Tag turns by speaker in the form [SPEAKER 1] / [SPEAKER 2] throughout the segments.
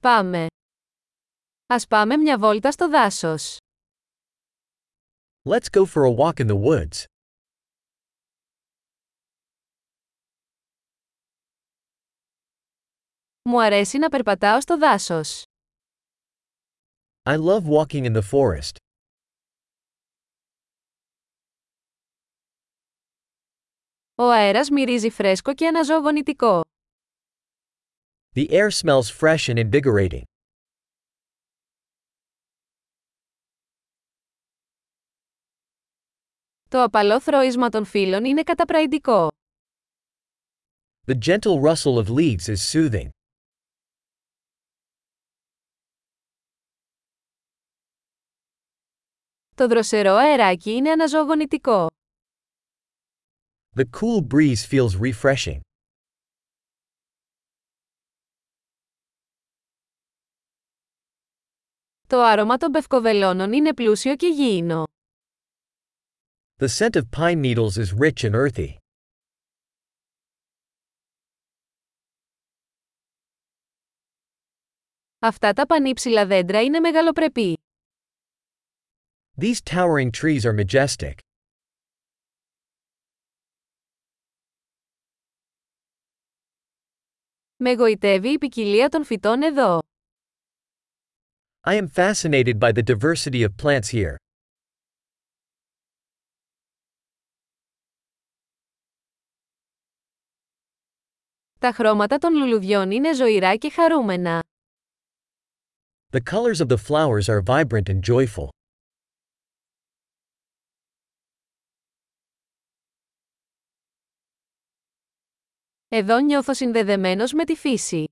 [SPEAKER 1] Πάμε. Ας πάμε μια βόλτα στο δάσος.
[SPEAKER 2] Let's go for a walk in the woods.
[SPEAKER 1] Μου αρέσει να περπατάω στο δάσος.
[SPEAKER 2] I love walking in the forest.
[SPEAKER 1] Ο αέρας μυρίζει φρέσκο και αναζωογονητικό.
[SPEAKER 2] The air smells fresh and invigorating.
[SPEAKER 1] Το απαλό θροίσμα των φύλων είναι καταπραϊντικό.
[SPEAKER 2] The gentle rustle of leaves is soothing.
[SPEAKER 1] Το δροσερό αεράκι είναι αναζωογονητικό.
[SPEAKER 2] The cool breeze feels refreshing.
[SPEAKER 1] Το άρωμα των πευκοβελώνων είναι πλούσιο και γήινο.
[SPEAKER 2] The scent of pine needles is rich and earthy.
[SPEAKER 1] Αυτά τα πανύψηλα δέντρα είναι μεγαλοπρεπή.
[SPEAKER 2] These towering trees are majestic.
[SPEAKER 1] Με γοητεύει η ποικιλία των φυτών εδώ.
[SPEAKER 2] I am fascinated by the diversity of plants here.
[SPEAKER 1] Τα χρώματα των λουλουδιών είναι ζωηρά και χαρούμενα.
[SPEAKER 2] The colors of the flowers are vibrant and joyful.
[SPEAKER 1] Εδώ νιώθω συνδεδεμένος με τη φύση.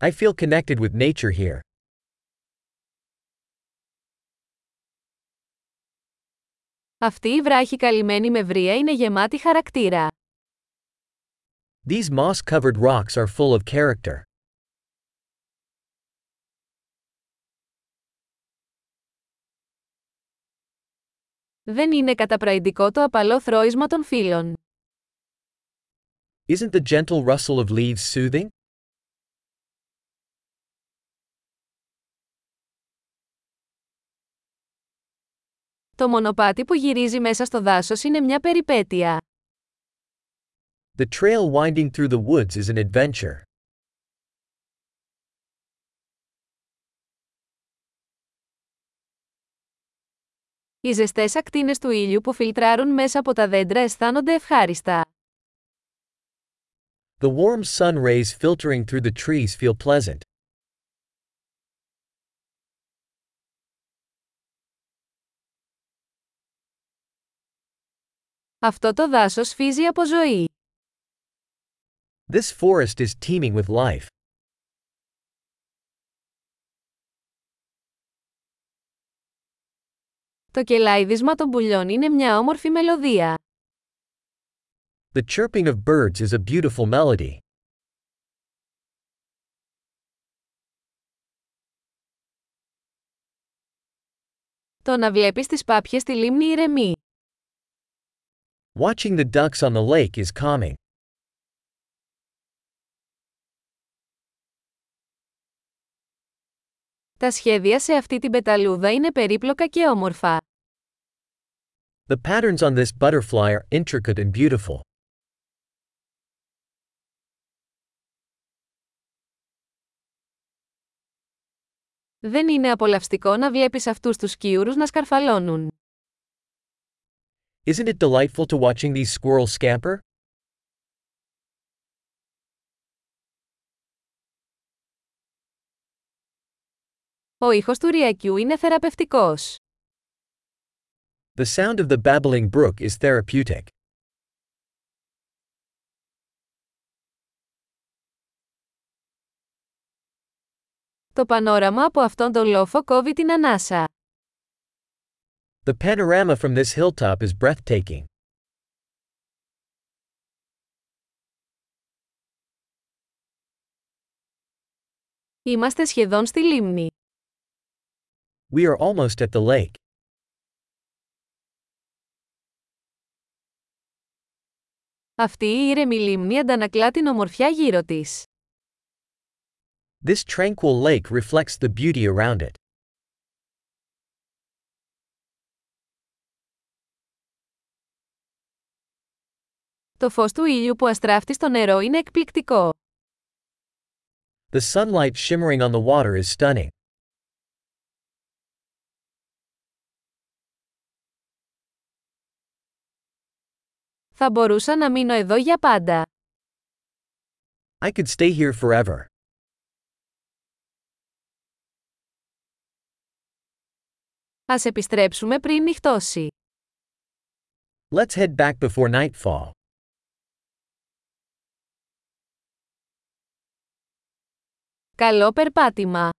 [SPEAKER 2] I feel connected with nature here.
[SPEAKER 1] Αυτή η βράχη καλυμμένη με βρία είναι γεμάτη χαρακτήρα.
[SPEAKER 2] These moss-covered rocks are full of character.
[SPEAKER 1] Δεν είναι καταπραϊντικό το απαλό θρώισμα των φύλων.
[SPEAKER 2] Isn't the gentle rustle of leaves soothing?
[SPEAKER 1] Το μονοπάτι που γυρίζει μέσα στο δάσος είναι μια περιπέτεια.
[SPEAKER 2] The trail winding through the woods is an adventure.
[SPEAKER 1] Οι ζεστές ακτίνες του ήλιου που φιλτράρουν μέσα από τα δέντρα αισθάνονται ευχάριστα.
[SPEAKER 2] The warm sun rays filtering through the trees feel pleasant.
[SPEAKER 1] Αυτό το δάσος φύζει από ζωή.
[SPEAKER 2] This forest is teeming with life.
[SPEAKER 1] Το κελάιδισμα των πουλιών είναι μια όμορφη μελωδία.
[SPEAKER 2] The chirping of birds is a beautiful melody.
[SPEAKER 1] Το να βλέπεις τις πάπιες στη λίμνη ηρεμεί.
[SPEAKER 2] Watching the ducks on the lake is calming.
[SPEAKER 1] Τα σχέδια σε αυτή την πεταλούδα είναι περίπλοκα και όμορφα.
[SPEAKER 2] The patterns on this butterfly are intricate and beautiful.
[SPEAKER 1] Δεν είναι απολαυστικό να βλέπεις αυτούς τους σκιούρους να σκαρφαλώνουν.
[SPEAKER 2] Isn't it delightful to watching these squirrels scamper?
[SPEAKER 1] Ο ήχος του ριακιού είναι θεραπευτικός.
[SPEAKER 2] The sound of the babbling brook is therapeutic.
[SPEAKER 1] Το πανόραμα από αυτόν τον λόφο κόβει την ανάσα.
[SPEAKER 2] The panorama from this hilltop is breathtaking.
[SPEAKER 1] Είμαστε σχεδόν στη λίμνη.
[SPEAKER 2] We are almost at the lake.
[SPEAKER 1] Αυτή η ήρεμη λίμνη αντανακλά την ομορφιά γύρω της.
[SPEAKER 2] This tranquil lake reflects the beauty around it.
[SPEAKER 1] Το φως του ήλιου που αστράφτει στο νερό είναι εκπληκτικό.
[SPEAKER 2] The sunlight shimmering on the water is stunning.
[SPEAKER 1] Θα μπορούσα να μείνω εδώ για πάντα.
[SPEAKER 2] I could stay here forever.
[SPEAKER 1] Ας επιστρέψουμε πριν νυχτώσει.
[SPEAKER 2] Let's head back before nightfall.
[SPEAKER 1] Καλό περπάτημα!